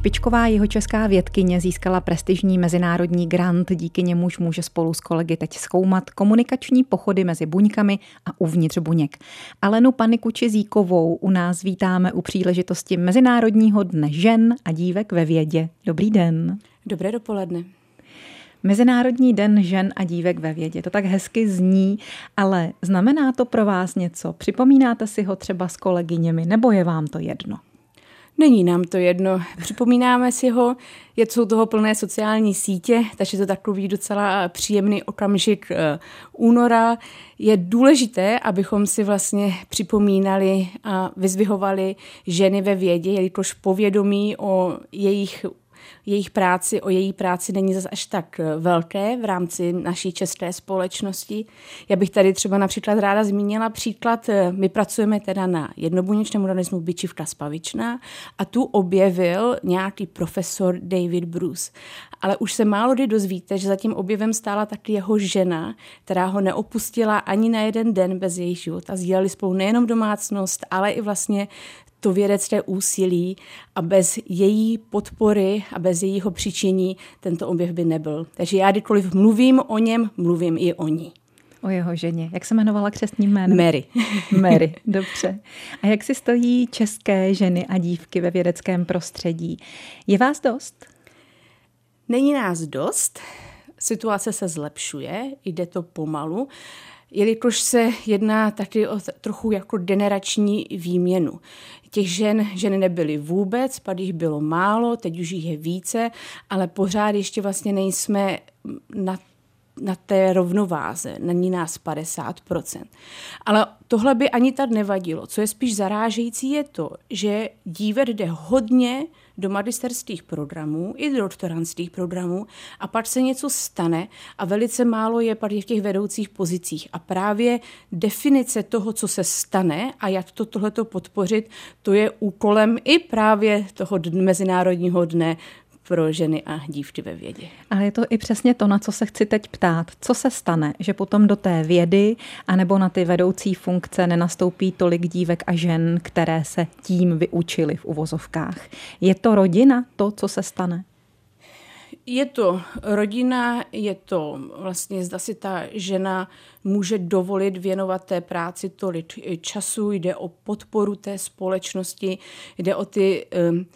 Špičková česká vědkyně získala prestižní mezinárodní grant, díky němuž může spolu s kolegy teď zkoumat komunikační pochody mezi buňkami a uvnitř buněk. Alenu Panikuči Zíkovou u nás vítáme u příležitosti Mezinárodního dne žen a dívek ve vědě. Dobrý den. Dobré dopoledne. Mezinárodní den žen a dívek ve vědě. To tak hezky zní, ale znamená to pro vás něco? Připomínáte si ho třeba s kolegyněmi, nebo je vám to jedno? Není nám to jedno. Připomínáme si ho, je jsou toho plné sociální sítě, takže to takový docela příjemný okamžik eh, února. Je důležité, abychom si vlastně připomínali a vyzvihovali ženy ve vědě, jelikož povědomí o jejich jejich práci, o její práci není zase až tak eh, velké v rámci naší české společnosti. Já bych tady třeba například ráda zmínila příklad, eh, my pracujeme teda na jednobuněčném organismu bičivka spavičná a tu objevil nějaký profesor David Bruce. Ale už se málo kdy dozvíte, že za tím objevem stála taky jeho žena, která ho neopustila ani na jeden den bez jejich života. Sdíleli spolu nejenom domácnost, ale i vlastně to vědecké úsilí a bez její podpory a bez jejího přičinění tento objev by nebyl. Takže já kdykoliv mluvím o něm, mluvím i o ní. O jeho ženě. Jak se jmenovala křestním jménem? Mary. Mary, dobře. A jak si stojí české ženy a dívky ve vědeckém prostředí? Je vás dost? Není nás dost. Situace se zlepšuje, jde to pomalu jelikož se jedná taky o trochu jako generační výměnu. Těch žen, ženy nebyly vůbec, pak jich bylo málo, teď už jich je více, ale pořád ještě vlastně nejsme na na té rovnováze, není nás 50%. Ale tohle by ani tak nevadilo. Co je spíš zarážející je to, že dívek jde hodně do magisterských programů i do doktorantských programů a pak se něco stane a velice málo je pak v těch vedoucích pozicích. A právě definice toho, co se stane a jak to tohleto podpořit, to je úkolem i právě toho Mezinárodního dne pro ženy a dívky ve vědě. Ale je to i přesně to, na co se chci teď ptát. Co se stane, že potom do té vědy anebo na ty vedoucí funkce nenastoupí tolik dívek a žen, které se tím vyučily v uvozovkách? Je to rodina to, co se stane? Je to rodina, je to vlastně, zda si ta žena může dovolit věnovat té práci tolik času, jde o podporu té společnosti, jde o ty um,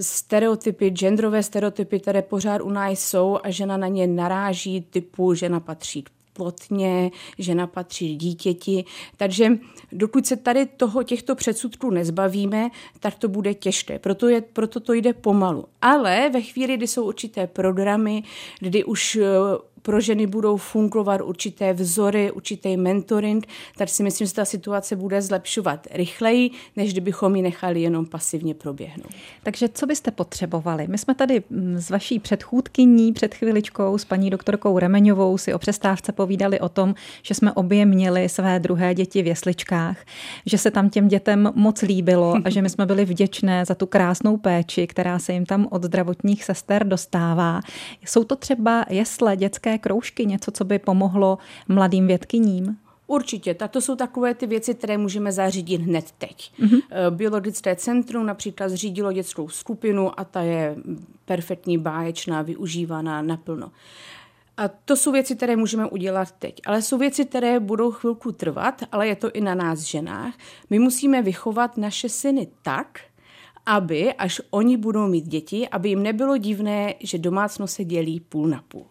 stereotypy, genderové stereotypy, které pořád u nás jsou a žena na ně naráží, typu žena patří k plotně, žena patří dítěti. Takže dokud se tady toho těchto předsudků nezbavíme, tak to bude těžké. Proto, je, proto to jde pomalu. Ale ve chvíli, kdy jsou určité programy, kdy už pro ženy budou fungovat určité vzory, určitý mentoring, tak si myslím, že ta situace bude zlepšovat rychleji, než kdybychom ji nechali jenom pasivně proběhnout. Takže co byste potřebovali? My jsme tady mm, s vaší předchůdkyní před chviličkou, s paní doktorkou Remeňovou si o přestávce povídali o tom, že jsme obě měli své druhé děti v jesličkách, že se tam těm dětem moc líbilo a že my jsme byli vděčné za tu krásnou péči, která se jim tam od zdravotních sester dostává. Jsou to třeba jesle, dětské kroužky, něco, co by pomohlo mladým vědkyním? Určitě, tak to jsou takové ty věci, které můžeme zařídit hned teď. Mm-hmm. Biologické centrum například zřídilo dětskou skupinu a ta je perfektní, báječná, využívaná naplno. A to jsou věci, které můžeme udělat teď. Ale jsou věci, které budou chvilku trvat, ale je to i na nás ženách. My musíme vychovat naše syny tak, aby, až oni budou mít děti, aby jim nebylo divné, že domácnost se dělí půl na půl.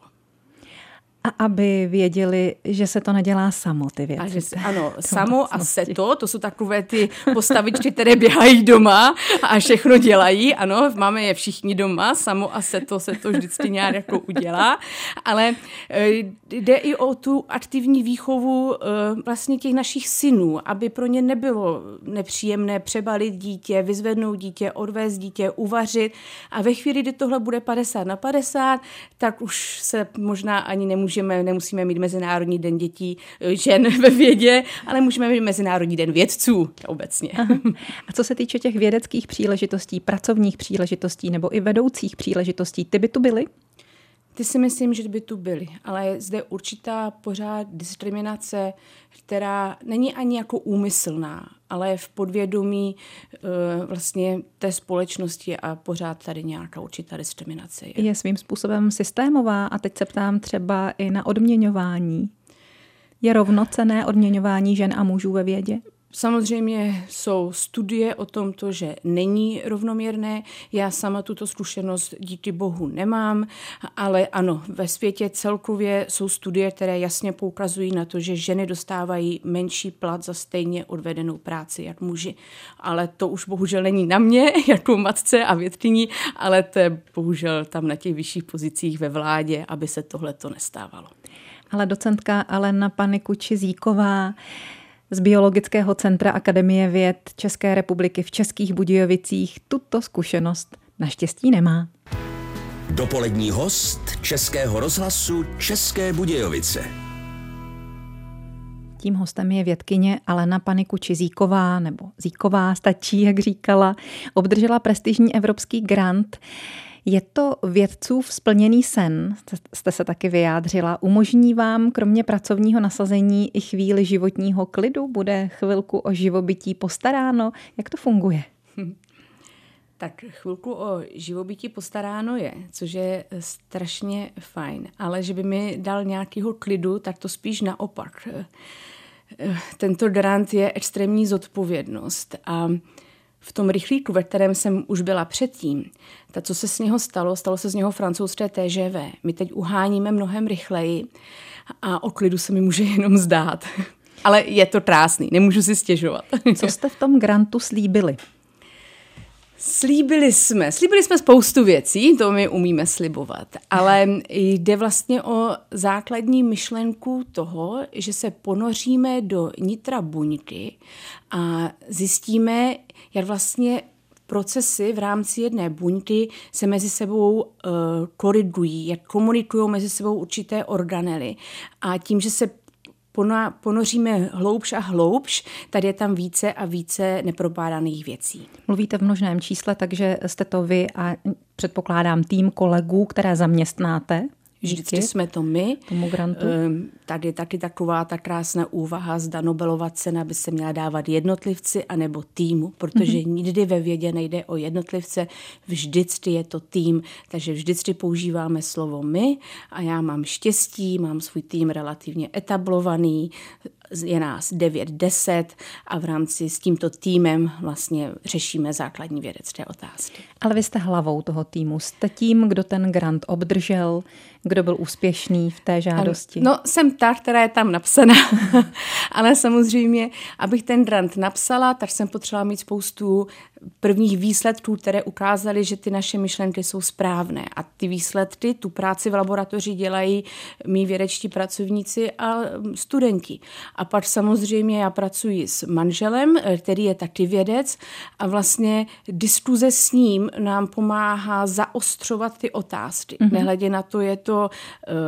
A aby věděli, že se to nedělá samo, ty věci. A že se, ano, samo a seto, to jsou takové ty postavičky, které běhají doma a všechno dělají. Ano, máme je všichni doma, samo a seto se to vždycky nějak jako udělá. Ale e, jde i o tu aktivní výchovu e, vlastně těch našich synů, aby pro ně nebylo nepříjemné přebalit dítě, vyzvednout dítě, odvést dítě, uvařit. A ve chvíli, kdy tohle bude 50 na 50, tak už se možná ani nemůže můžeme, nemusíme mít Mezinárodní den dětí eh, žen ve vědě, ale můžeme mít Mezinárodní den vědců obecně. A co se týče těch vědeckých příležitostí, pracovních příležitostí nebo i vedoucích příležitostí, ty by tu byly? Ty si myslím, že by tu byly, ale je zde určitá pořád diskriminace, která není ani jako úmyslná, ale je v podvědomí e, vlastně té společnosti a pořád tady nějaká určitá diskriminace. Je. je svým způsobem systémová a teď se ptám třeba i na odměňování. Je rovnocené odměňování žen a mužů ve vědě? Samozřejmě jsou studie o tom, že není rovnoměrné. Já sama tuto zkušenost díky bohu nemám, ale ano, ve světě celkově jsou studie, které jasně poukazují na to, že ženy dostávají menší plat za stejně odvedenou práci jak muži. Ale to už bohužel není na mě, jako matce a vědkyni, ale to je bohužel tam na těch vyšších pozicích ve vládě, aby se tohle to nestávalo. Ale docentka Alena Panikuči-Zíková z Biologického centra Akademie věd České republiky v Českých Budějovicích tuto zkušenost naštěstí nemá. Dopolední host Českého rozhlasu České Budějovice. Tím hostem je vědkyně Alena Paniku Zíková, nebo Zíková stačí, jak říkala. Obdržela prestižní evropský grant je to vědcův splněný sen, jste se taky vyjádřila. Umožní vám kromě pracovního nasazení i chvíli životního klidu? Bude chvilku o živobytí postaráno? Jak to funguje? Tak chvilku o živobytí postaráno je, což je strašně fajn, ale že by mi dal nějakýho klidu, tak to spíš naopak. Tento grant je extrémní zodpovědnost a v tom rychlíku, ve kterém jsem už byla předtím, tak co se z něho stalo, stalo se z něho francouzské TGV. My teď uháníme mnohem rychleji a o klidu se mi může jenom zdát. Ale je to krásný, nemůžu si stěžovat. Co jste v tom grantu slíbili? Slíbili jsme, slíbili jsme spoustu věcí, to my umíme slibovat, ale jde vlastně o základní myšlenku toho, že se ponoříme do nitra buňky a zjistíme, jak vlastně procesy v rámci jedné buňky se mezi sebou uh, korigují, jak komunikují mezi sebou určité organely. A tím, že se ponoříme hloubš a hloubš, tady je tam více a více neprobádaných věcí. Mluvíte v množném čísle, takže jste to vy a předpokládám tým kolegů, které zaměstnáte Vždycky jsme to my. Tomu grantu. Ehm, tady je taky taková ta krásná úvaha, zda Nobelova cena by se měla dávat jednotlivci anebo týmu, protože mm-hmm. nikdy ve vědě nejde o jednotlivce, vždycky je to tým, takže vždycky používáme slovo my a já mám štěstí, mám svůj tým relativně etablovaný, je nás 9-10 a v rámci s tímto týmem vlastně řešíme základní vědecké otázky. Ale vy jste hlavou toho týmu, jste tím, kdo ten grant obdržel, kdo byl úspěšný v té žádosti? No, jsem ta, která je tam napsaná. Ale samozřejmě, abych ten grant napsala, tak jsem potřebovala mít spoustu prvních výsledků, které ukázaly, že ty naše myšlenky jsou správné. A ty výsledky, tu práci v laboratoři dělají mý vědečtí pracovníci a studenti. A pak samozřejmě já pracuji s manželem, který je taky vědec a vlastně diskuze s ním nám pomáhá zaostřovat ty otázky. Mm-hmm. Nehledě na to, je to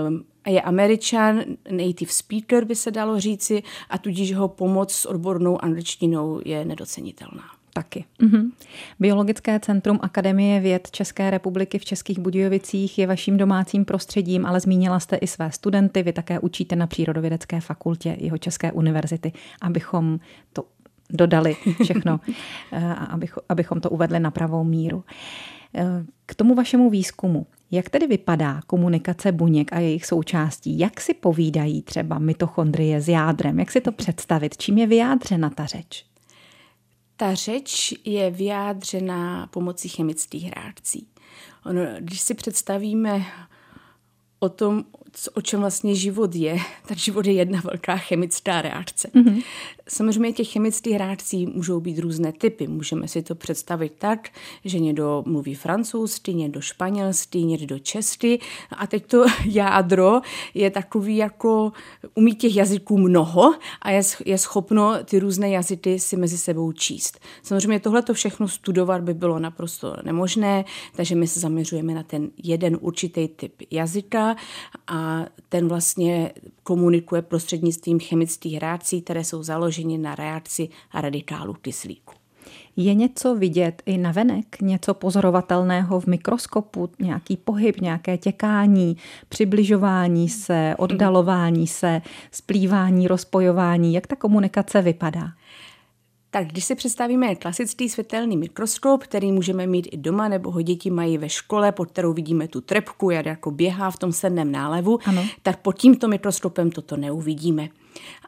um, je američan, native speaker by se dalo říci, a tudíž jeho pomoc s odbornou angličtinou je nedocenitelná taky. Mm-hmm. Biologické centrum Akademie věd České republiky v Českých Budějovicích je vaším domácím prostředím, ale zmínila jste i své studenty. Vy také učíte na Přírodovědecké fakultě jeho České univerzity, abychom to dodali všechno eh, a abychom to uvedli na pravou míru. Eh, k tomu vašemu výzkumu. Jak tedy vypadá komunikace buněk a jejich součástí? Jak si povídají třeba mitochondrie s jádrem? Jak si to představit? Čím je vyjádřena ta řeč? Ta řeč je vyjádřená pomocí chemických reakcí. Ono, když si představíme o tom, o čem vlastně život je, tak život je jedna velká chemická reakce. Mm-hmm. Samozřejmě těch chemických reakcí můžou být různé typy. Můžeme si to představit tak, že někdo mluví francouzsky, někdo španělsky, někdo česky a teď to jádro je takový jako umí těch jazyků mnoho a je, je schopno ty různé jazyky si mezi sebou číst. Samozřejmě tohle to všechno studovat by bylo naprosto nemožné, takže my se zaměřujeme na ten jeden určitý typ jazyka a ten vlastně komunikuje prostřednictvím chemických reakcí, které jsou založeny na reakci radikálu kyslíku. Je něco vidět i na venek, něco pozorovatelného v mikroskopu, nějaký pohyb, nějaké těkání, přibližování se, oddalování se, splývání, rozpojování, jak ta komunikace vypadá? Tak když si představíme klasický světelný mikroskop, který můžeme mít i doma, nebo ho děti mají ve škole, pod kterou vidíme tu trepku, jak jako běhá v tom sedném nálevu, ano. tak pod tímto mikroskopem toto neuvidíme.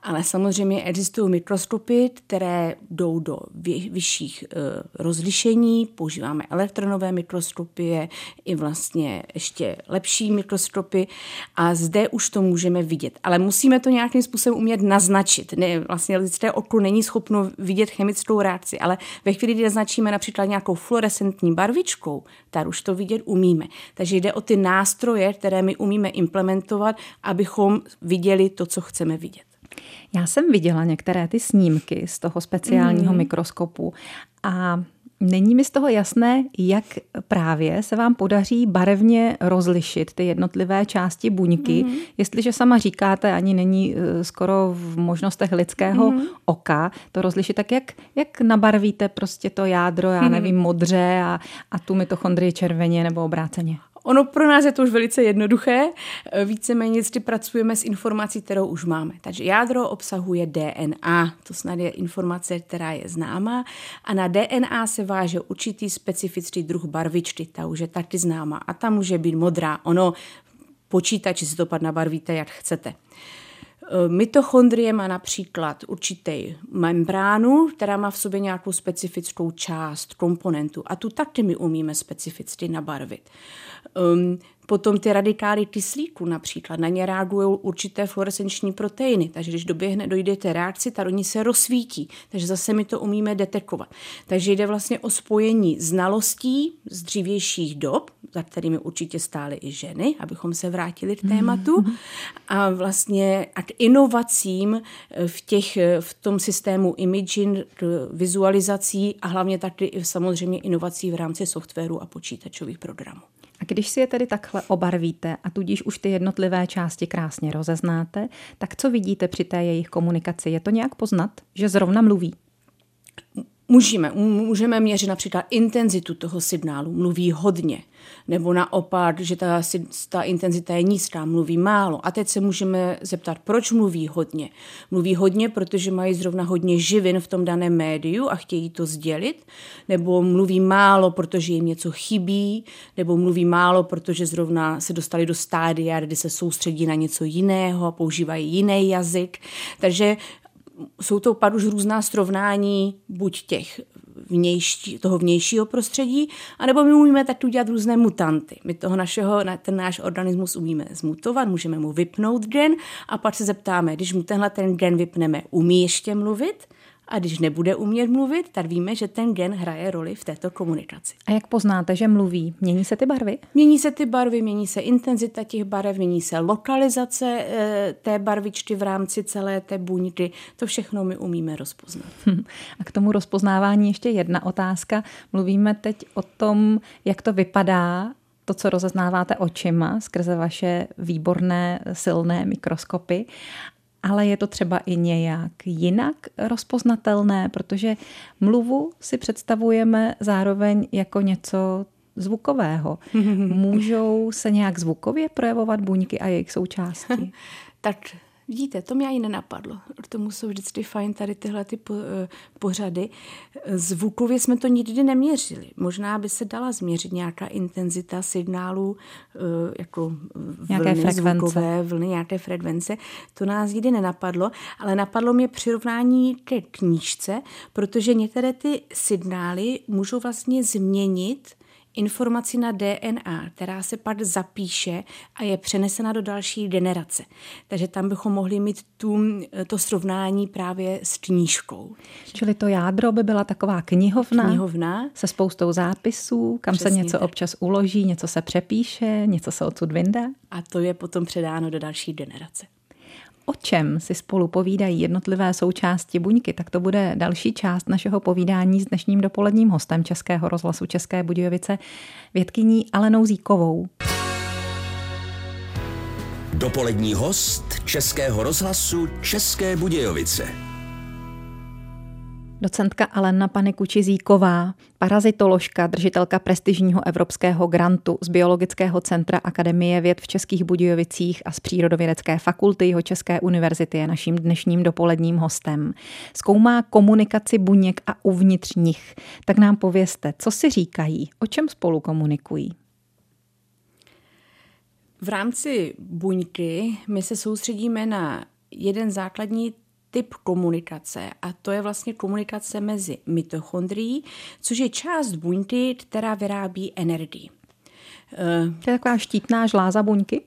Ale samozřejmě existují mikroskopy, které jdou do vyšších e, rozlišení. Používáme elektronové mikroskopy, i vlastně ještě lepší mikroskopy a zde už to můžeme vidět. Ale musíme to nějakým způsobem umět naznačit. Ne, vlastně lidské oko není schopno vidět chemickou reakci, ale ve chvíli, kdy naznačíme například nějakou fluorescentní barvičkou, tak už to vidět umíme. Takže jde o ty nástroje, které my umíme implementovat, abychom viděli to, co chceme vidět. Já jsem viděla některé ty snímky z toho speciálního mm. mikroskopu a Není mi z toho jasné, jak právě se vám podaří barevně rozlišit ty jednotlivé části buňky, mm-hmm. jestliže sama říkáte, ani není eh, skoro v možnostech lidského mm-hmm. oka to rozlišit, tak jak, jak nabarvíte prostě to jádro, já nevím, mm-hmm. modře a, a tu mitochondrii červeně nebo obráceně? Ono pro nás je to už velice jednoduché. Víceméně vždy pracujeme s informací, kterou už máme. Takže jádro obsahuje DNA, to snad je informace, která je známá. A na DNA se váže určitý specifický druh barvičky, ta už je taky známá. A ta může být modrá. Ono počítači si to pak nabarvíte, jak chcete. Mitochondrie má například určitý membránu, která má v sobě nějakou specifickou část, komponentu a tu taky my umíme specificky nabarvit. Um, Potom ty radikály kyslíku například, na ně reagují určité fluorescenční proteiny, takže když doběhne, dojde té reakci, tak oni se rozsvítí, takže zase my to umíme detekovat. Takže jde vlastně o spojení znalostí z dřívějších dob, za kterými určitě stály i ženy, abychom se vrátili k tématu, a vlastně a k inovacím v, těch, v tom systému imaging, vizualizací a hlavně taky samozřejmě inovací v rámci softwaru a počítačových programů. Když si je tedy takhle obarvíte a tudíž už ty jednotlivé části krásně rozeznáte, tak co vidíte při té jejich komunikaci? Je to nějak poznat, že zrovna mluví? Můžeme, můžeme měřit například intenzitu toho signálu, mluví hodně, nebo naopak, že ta, ta intenzita je nízká, mluví málo. A teď se můžeme zeptat, proč mluví hodně. Mluví hodně, protože mají zrovna hodně živin v tom daném médiu a chtějí to sdělit, nebo mluví málo, protože jim něco chybí, nebo mluví málo, protože zrovna se dostali do stádia, kdy se soustředí na něco jiného a používají jiný jazyk. Takže jsou to pak už různá srovnání buď těch vnější, toho vnějšího prostředí, anebo my umíme tak udělat různé mutanty. My toho našeho, ten náš organismus umíme zmutovat, můžeme mu vypnout gen a pak se zeptáme, když mu tenhle ten gen vypneme, umí ještě mluvit? A když nebude umět mluvit, tak víme, že ten gen hraje roli v této komunikaci. A jak poznáte, že mluví? Mění se ty barvy? Mění se ty barvy, mění se intenzita těch barev, mění se lokalizace e, té barvičky v rámci celé té buňky. To všechno my umíme rozpoznat. Hm. A k tomu rozpoznávání ještě jedna otázka. Mluvíme teď o tom, jak to vypadá to, co rozeznáváte očima skrze vaše výborné, silné mikroskopy ale je to třeba i nějak jinak rozpoznatelné, protože mluvu si představujeme zároveň jako něco zvukového. Můžou se nějak zvukově projevovat buňky a jejich součásti? tak Vidíte, to mě ani nenapadlo. K tomu jsou vždycky fajn tady tyhle ty eh, pořady. Zvukově jsme to nikdy neměřili. Možná by se dala změřit nějaká intenzita signálu, eh, jako nějaké vlny frekvence. zvukové, vlny, nějaké frekvence. To nás nikdy nenapadlo, ale napadlo mě přirovnání ke knížce, protože některé ty signály můžou vlastně změnit informaci na DNA, která se pak zapíše a je přenesena do další generace. Takže tam bychom mohli mít tu, to srovnání právě s knížkou. Čili to jádro by byla taková knihovna, knihovna. se spoustou zápisů, kam Přesně se něco tak. občas uloží, něco se přepíše, něco se odsud vyndá. A to je potom předáno do další generace o čem si spolu povídají jednotlivé součásti buňky, tak to bude další část našeho povídání s dnešním dopoledním hostem Českého rozhlasu České Budějovice, vědkyní Alenou Zíkovou. Dopolední host Českého rozhlasu České Budějovice. Docentka Alena Panikučizíková, parazitoložka, držitelka prestižního evropského grantu z Biologického centra Akademie věd v Českých Budějovicích a z Přírodovědecké fakulty jeho České univerzity je naším dnešním dopoledním hostem. Zkoumá komunikaci buněk a uvnitř nich. Tak nám povězte, co si říkají, o čem spolu komunikují. V rámci buňky my se soustředíme na jeden základní typ komunikace a to je vlastně komunikace mezi mitochondrií, což je část buňky, která vyrábí energii. To je taková štítná žláza buňky?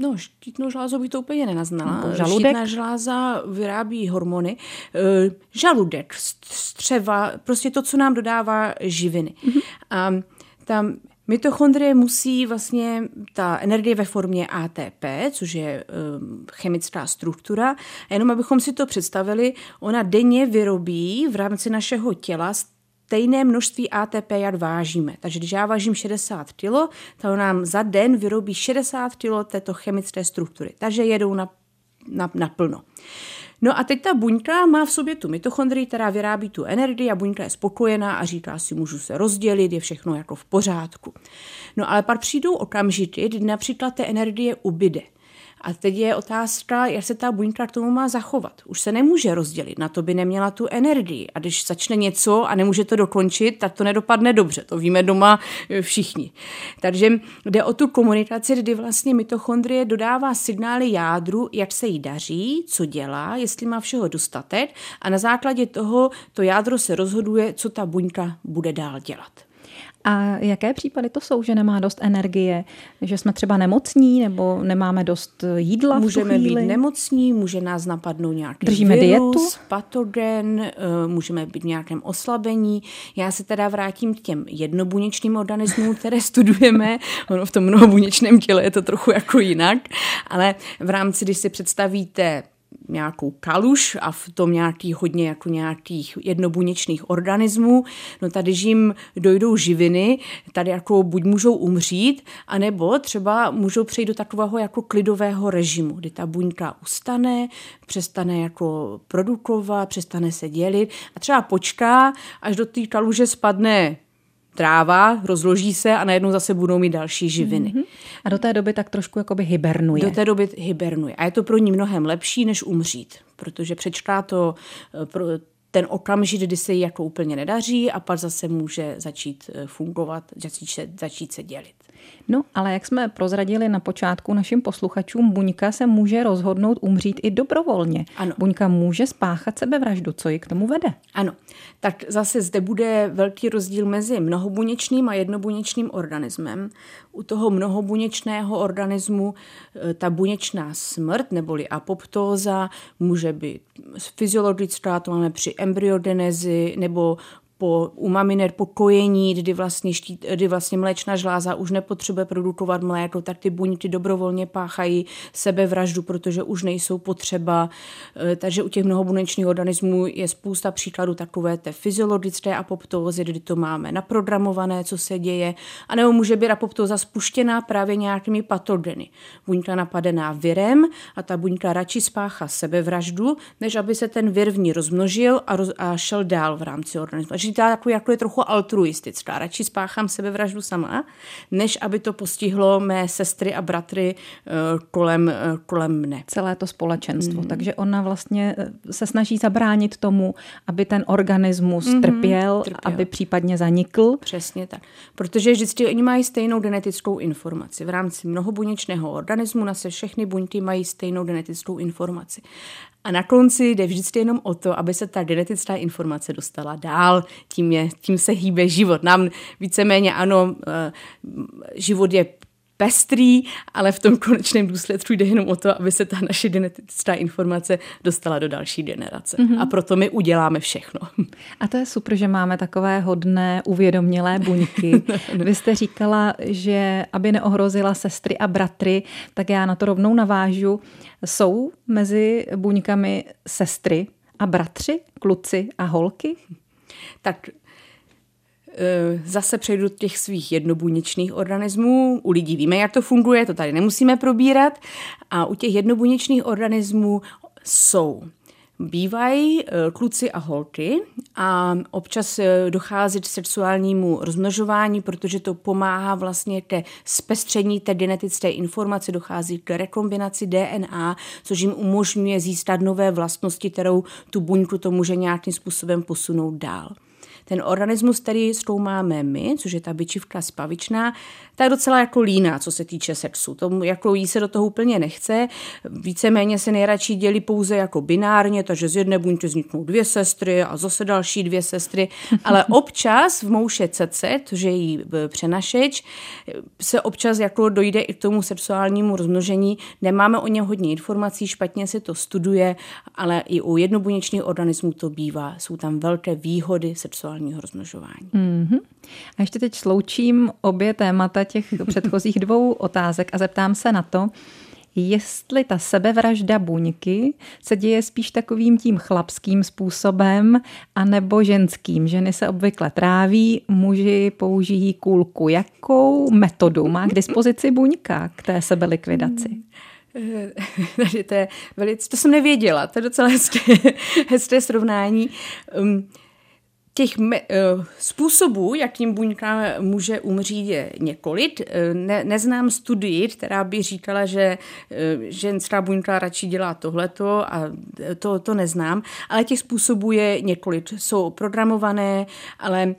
No, štítnou žlázu by to úplně nenaznala. žaludek? Štítná žláza vyrábí hormony. Eh, žaludek, střeva, prostě to, co nám dodává živiny. Mm-hmm. A tam Mitochondrie musí vlastně ta energie ve formě ATP, což je um, chemická struktura. A jenom abychom si to představili, ona denně vyrobí v rámci našeho těla stejné množství ATP, jak vážíme. Takže když já vážím 60 kg, to nám za den vyrobí 60 kg této chemické struktury. Takže jedou na, na, na plno. No a teď ta buňka má v sobě tu mitochondrii, která vyrábí tu energii a buňka je spokojená a říká si, můžu se rozdělit, je všechno jako v pořádku. No ale pak přijdou okamžity, kdy například té energie ubyde. A teď je otázka, jak se ta buňka k tomu má zachovat. Už se nemůže rozdělit, na to by neměla tu energii. A když začne něco a nemůže to dokončit, tak to nedopadne dobře. To víme doma e, všichni. Takže jde o tu komunikaci, kdy vlastně mitochondrie dodává signály jádru, jak se jí daří, co dělá, jestli má všeho dostatek a na základě toho to jádro se rozhoduje, co ta buňka bude dál dělat. A jaké případy to jsou, že nemá dost energie? Že jsme třeba nemocní nebo nemáme dost jídla Můžeme být nemocní, může nás napadnout nějaký Držíme virus, dietu? patogen, eh, můžeme být v nějakém oslabení. Já se teda vrátím k těm jednobuněčným organismům, které studujeme. Ono v tom mnohobuněčném těle je to trochu jako jinak, ale v rámci, když si představíte nějakou kaluš a v tom nějaký hodně jako nějakých jednobuněčných organismů, no tady, jim dojdou živiny, tady jako buď můžou umřít, anebo třeba můžou přejít do takového jako klidového režimu, kdy ta buňka ustane, přestane jako produkovat, přestane se dělit a třeba počká, až do té kaluže spadne tráva, rozloží se a najednou zase budou mít další živiny. Mm-hmm. A do té doby tak trošku jakoby hibernuje. Do té doby hibernuje. A je to pro ní mnohem lepší, než umřít, protože přečká to eh, pro ten okamžik, kdy se jí jako úplně nedaří a pak zase může začít eh, fungovat, začít se, začít se dělit. No, ale jak jsme prozradili na počátku našim posluchačům, buňka se může rozhodnout umřít i dobrovolně. Ano. Buňka může spáchat sebevraždu. Co ji k tomu vede? Ano. Tak zase zde bude velký rozdíl mezi mnohobuněčným a jednobuněčným organismem. U toho mnohobuněčného organismu e, ta buněčná smrt neboli apoptóza může být fyziologická, to máme při embryodenezi, nebo po, u maminet po kojení, kdy vlastně, štít, kdy vlastně mléčná žláza už nepotřebuje produkovat mléko, tak ty buňky dobrovolně páchají sebevraždu, protože už nejsou potřeba. E, takže u těch mnohobunečných organismů je spousta příkladů takové té fyziologické apoptózy, kdy to máme naprogramované, co se děje, a nebo může být apoptóza spuštěná právě nějakými patogeny. Buňka napadená virem a ta buňka radši spáchá sebevraždu, než aby se ten vir v ní rozmnožil a, roz, a šel dál v rámci organismu žítá jako, jako je trochu altruistická. Radši spáchám sebevraždu sama, než aby to postihlo mé sestry a bratry eh, kolem, eh, kolem mne. Celé to společenstvo. Mm. Takže ona vlastně eh, se snaží zabránit tomu, aby ten organismus mm-hmm, trpěl, trpěl, aby případně zanikl. Přesně tak. Protože vždycky oni mají stejnou genetickou informaci. V rámci mnohobuněčného organismu na se všechny buňky mají stejnou genetickou informaci. A na konci jde vždycky jenom o to, aby se ta genetická informace dostala dál. Tím, je, tím se hýbe život. Nám víceméně ano, eh, život je pestrý, ale v tom konečném důsledku jde jenom o to, aby se ta naše genetická informace dostala do další generace. Mm-hmm. A proto my uděláme všechno. A to je super, že máme takové hodné, uvědomělé buňky. Vy jste říkala, že aby neohrozila sestry a bratry, tak já na to rovnou navážu. Jsou mezi buňkami sestry a bratři, kluci a holky? Tak Eh, zase přejdu těch svých jednobuněčných organismů. U lidí víme, jak to funguje, to tady nemusíme probírat. A u těch jednobuněčných organismů jsou Bývají eh, kluci a holky a občas eh, dochází k sexuálnímu rozmnožování, protože to pomáhá vlastně ke zpestření té genetické informace, dochází k rekombinaci DNA, což jim umožňuje získat nové vlastnosti, kterou tu buňku to může nějakým způsobem posunout dál. Ten organismus, který zkoumáme my, což je ta byčivka spavičná, ta je docela jako líná, co se týče sexu. Tomu jako jí se do toho úplně nechce. Víceméně se nejradši dělí pouze jako binárně, takže z jedné buňky vzniknou dvě sestry a zase další dvě sestry. Ale občas v mouše cece, to je její e, přenašeč, se občas jako dojde i k tomu sexuálnímu rozmnožení. Nemáme o něm hodně informací, špatně se to studuje, ale i u jednobuněčných organismů to bývá. Jsou tam velké výhody sexuálního rozmnožování. Mm-hmm. A ještě teď sloučím obě témata těch předchozích dvou otázek a zeptám se na to, jestli ta sebevražda buňky se děje spíš takovým tím chlapským způsobem, anebo ženským. Ženy se obvykle tráví, muži použijí kůlku. Jakou metodu má k dispozici buňka k té sebelikvidaci? Takže to je velice, to jsem nevěděla, to je docela hezké, hezké srovnání. Um, Těch me, uh, způsobů, jakým buňka může umřít, je několik. Uh, ne, neznám studii, která by říkala, že uh, ženská buňka radši dělá tohleto a to, to neznám, ale těch způsobů je několik. Jsou programované, ale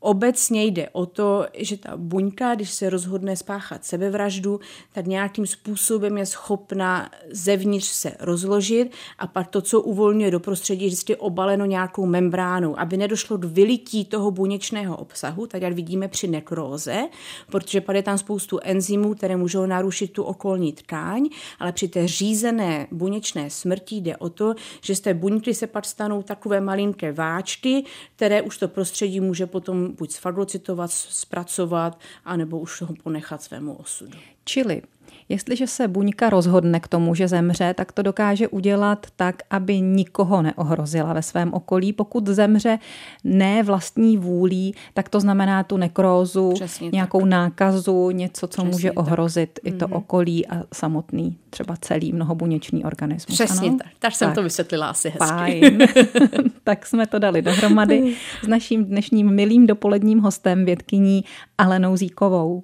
Obecně jde o to, že ta buňka, když se rozhodne spáchat sebevraždu, tak nějakým způsobem je schopna zevnitř se rozložit a pak to, co uvolňuje do prostředí, je vždycky obaleno nějakou membránou, aby nedošlo k vylití toho buněčného obsahu, tak jak vidíme při nekróze, protože pak je tam spoustu enzymů, které můžou narušit tu okolní tkáň, ale při té řízené buněčné smrti jde o to, že z té buňky se pak stanou takové malinké váčky, které už to prostředí může potom buď sfagocitovat, zpracovat, anebo už ho ponechat svému osudu. Čili Jestliže se buňka rozhodne k tomu, že zemře, tak to dokáže udělat tak, aby nikoho neohrozila ve svém okolí. Pokud zemře ne vlastní vůlí, tak to znamená tu nekrózu, Přesně nějakou tak. nákazu, něco, co Přesně může ohrozit tak. i to mm-hmm. okolí a samotný, třeba celý mnohobuněčný organismus. Přesně ano? tak. Tak jsem tak. to vysvětlila asi hezky. Fajn. tak jsme to dali dohromady s naším dnešním milým dopoledním hostem, vědkyní Alenou Zíkovou.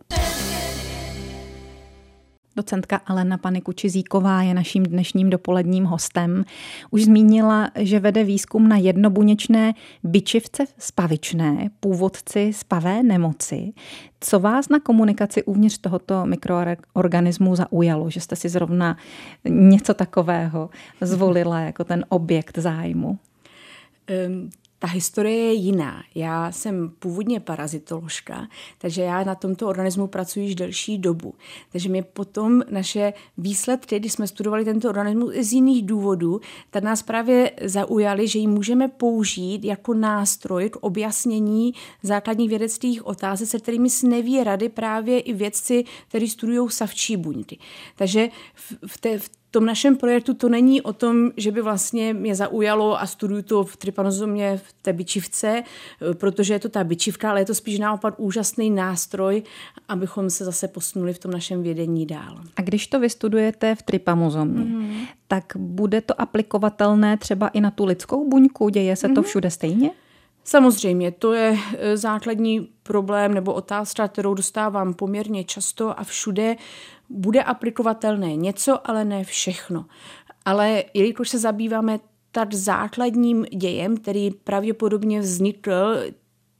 Docentka Alena Panikuči-Zíková je naším dnešním dopoledním hostem. Už zmínila, že vede výzkum na jednobuněčné byčivce spavičné, původci spavé nemoci. Co vás na komunikaci uvnitř tohoto mikroorganismu zaujalo, že jste si zrovna něco takového zvolila jako ten objekt zájmu? Ta historie je jiná. Já jsem původně parazitoložka, takže já na tomto organismu pracuji již delší dobu. Takže mě potom naše výsledky, když jsme studovali tento organismus z jiných důvodů, tak nás právě zaujali, že ji můžeme použít jako nástroj k objasnění základních vědeckých otázek, se kterými si neví rady právě i vědci, kteří studují savčí buňky. Takže v, té, v tom našem projektu to není o tom, že by vlastně mě zaujalo a studuju to v trypanozomě v té byčivce, protože je to ta byčivka, ale je to spíš naopak úžasný nástroj, abychom se zase posunuli v tom našem vědení dál. A když to vystudujete v trypanozomě, mm-hmm. tak bude to aplikovatelné třeba i na tu lidskou buňku? Děje se to mm-hmm. všude stejně? Samozřejmě, to je e, základní problém nebo otázka, kterou dostávám poměrně často a všude bude aplikovatelné něco, ale ne všechno. Ale jelikož se zabýváme tak základním dějem, který pravděpodobně vznikl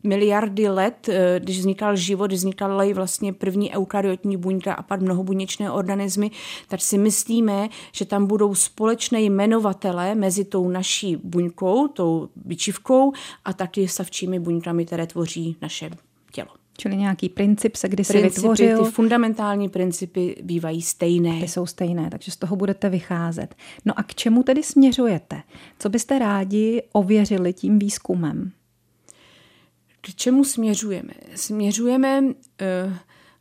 miliardy let, eh, když vznikal život, když vznikaly vlastně první eukaryotní buňka a pak mnohobuněčné organismy, tak si myslíme, že tam budou společné jmenovatele mezi tou naší buňkou, tou byčivkou a taky savčími buňkami, které tvoří naše tělo. Čili nějaký princip se kdy se vytvořil. Ty fundamentální principy bývají stejné. Ty jsou stejné, takže z toho budete vycházet. No a k čemu tedy směřujete? Co byste rádi ověřili tím výzkumem? K čemu směřujeme? Směřujeme uh,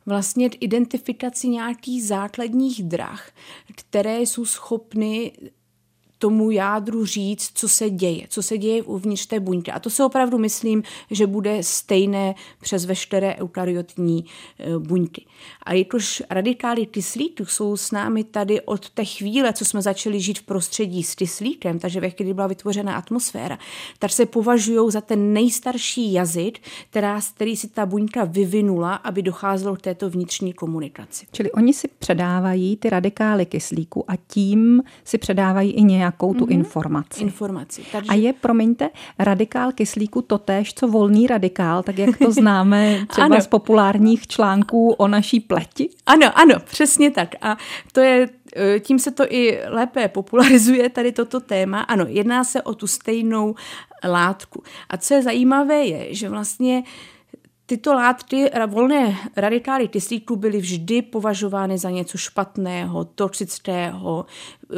vlastně k identifikaci nějakých základních drah, které jsou schopny tomu jádru říct, co se děje, co se děje uvnitř té buňky. A to se opravdu myslím, že bude stejné přes veškeré eukaryotní e, buňky. A jakož radikály kyslíku jsou s námi tady od té chvíle, co jsme začali žít v prostředí s kyslíkem, takže ve chvíli byla vytvořena atmosféra, tak se považují za ten nejstarší jazyk, která, který si ta buňka vyvinula, aby docházelo k této vnitřní komunikaci. Čili oni si předávají ty radikály kyslíku a tím si předávají i nějakou tu mm-hmm. informaci. Informaci. Takže... A je, promiňte, radikál kyslíku totéž, co volný radikál, tak jak to známe třeba z populárních článků o naší pleti? Ano, ano, přesně tak. A to je e, tím se to i lépe popularizuje tady toto téma. Ano, jedná se o tu stejnou látku. A co je zajímavé je, že vlastně Tyto látky, volné radikály kyslíku byly vždy považovány za něco špatného, toxického,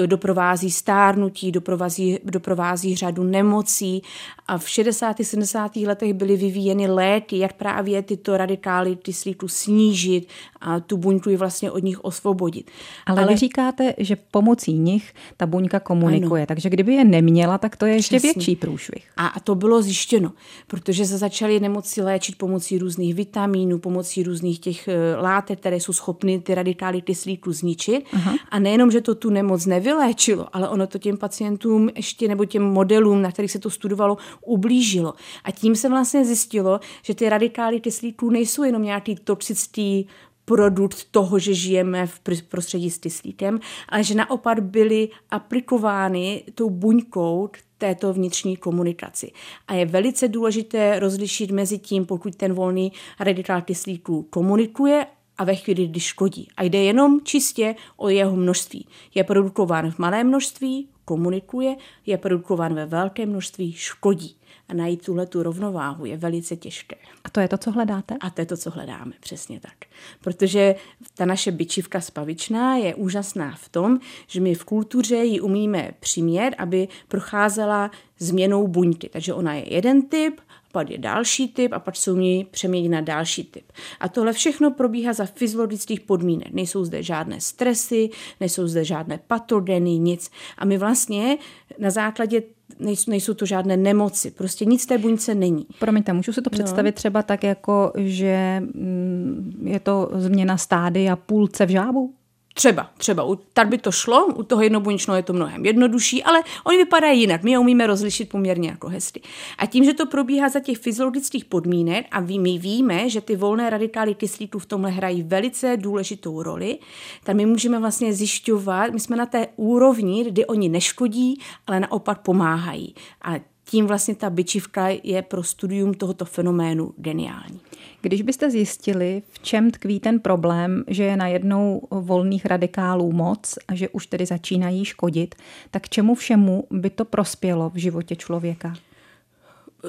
doprovází stárnutí, doprovází, doprovází řadu nemocí a v 60. 70. letech byly vyvíjeny léky, jak právě tyto radikály kyslíku snížit a tu buňku ji vlastně od nich osvobodit. Ale, Ale vy říkáte, že pomocí nich ta buňka komunikuje, ano. takže kdyby je neměla, tak to je ještě Přesně. větší průšvih. A to bylo zjištěno, protože se začaly nemoci léčit pomocí různých vitamínů, pomocí různých těch eh, látek, které jsou schopny ty radikály kyslíku zničit. Aha. A nejenom, že to tu nemoc nevyléčilo, ale ono to těm pacientům ještě nebo těm modelům, na kterých se to studovalo, ublížilo. A tím se vlastně zjistilo, že ty radikály kyslíků nejsou jenom nějaký toxický produkt toho, že žijeme v prostředí s kyslíkem, ale že naopak byly aplikovány tou buňkou této vnitřní komunikaci. A je velice důležité rozlišit mezi tím, pokud ten volný radikál kyslíku komunikuje a ve chvíli, kdy škodí. A jde jenom čistě o jeho množství. Je produkován v malém množství, komunikuje, je produkován ve velkém množství, škodí. A najít tuhle tu rovnováhu je velice těžké. A to je to, co hledáte? A to je to, co hledáme, přesně tak. Protože ta naše byčivka spavičná je úžasná v tom, že my v kultuře ji umíme přimět, aby procházela změnou buňky. Takže ona je jeden typ, pak je další typ a pak se umí přeměnit na další typ. A tohle všechno probíhá za fyziologických podmínek. Nejsou zde žádné stresy, nejsou zde žádné patogeny, nic. A my vlastně na základě nejsou, nejsou to žádné nemoci, prostě nic té buňce není. Promiňte, můžu si to no. představit no. třeba tak, jako že mm, je to změna stádia půlce v žábu? Třeba, třeba. Tak by to šlo, u toho jednobuněčného je to mnohem jednodušší, ale oni vypadají jinak. My je umíme rozlišit poměrně jako hezky. A tím, že to probíhá za těch fyziologických podmínek a my víme, že ty volné radikály kyslíku v tomhle hrají velice důležitou roli, tak my můžeme vlastně zjišťovat, my jsme na té úrovni, kdy oni neškodí, ale naopak pomáhají. A tím vlastně ta byčivka je pro studium tohoto fenoménu geniální. Když byste zjistili, v čem tkví ten problém, že je najednou volných radikálů moc a že už tedy začínají škodit, tak čemu všemu by to prospělo v životě člověka?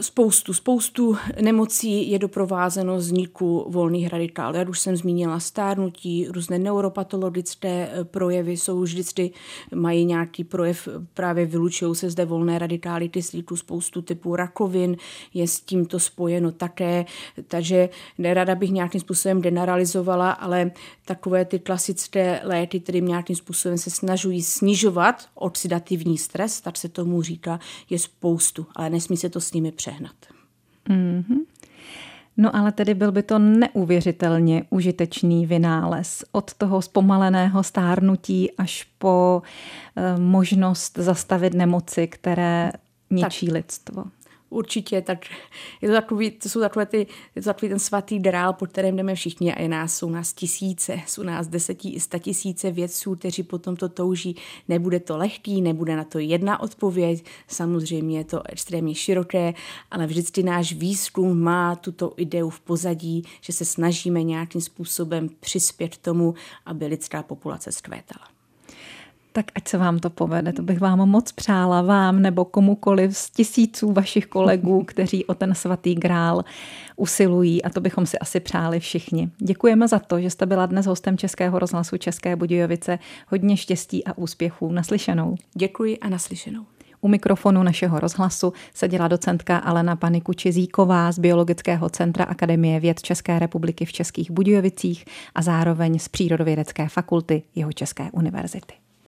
Spoustu, spoustu nemocí je doprovázeno vzniku volných radikálů. Já už jsem zmínila stárnutí, různé neuropatologické eh, projevy jsou vždycky, mají nějaký projev, právě vylučují se zde volné radikály kyslíku, spoustu typů rakovin je s tímto spojeno také, takže nerada bych nějakým způsobem generalizovala, ale takové ty klasické léky, které nějakým způsobem se snažují snižovat oxidativní stres, tak se tomu říká, je spoustu, ale nesmí se to s nimi přehnat. Mm-hmm. No ale tedy byl by to neuvěřitelně užitečný vynález. Od toho zpomaleného stárnutí až po e, možnost zastavit nemoci, které ničí tak. lidstvo. Určitě, tak je to takový, to jsou takové ty, je to takový ten svatý drál, pod kterým jdeme všichni a je nás, jsou nás tisíce, jsou nás desetí i sta tisíce vědců, kteří potom to touží. Nebude to lehký, nebude na to jedna odpověď, samozřejmě je to extrémně široké, ale vždycky náš výzkum má tuto ideu v pozadí, že se snažíme nějakým způsobem přispět tomu, aby lidská populace zkvétala. Tak ať se vám to povede, to bych vám moc přála, vám nebo komukoliv z tisíců vašich kolegů, kteří o ten svatý grál usilují a to bychom si asi přáli všichni. Děkujeme za to, že jste byla dnes hostem Českého rozhlasu České Budějovice. Hodně štěstí a úspěchů. Naslyšenou. Děkuji a naslyšenou. U mikrofonu našeho rozhlasu seděla docentka Alena Panikuči-Zíková z Biologického centra Akademie věd České republiky v Českých Budějovicích a zároveň z Přírodovědecké fakulty Jeho České univerzity.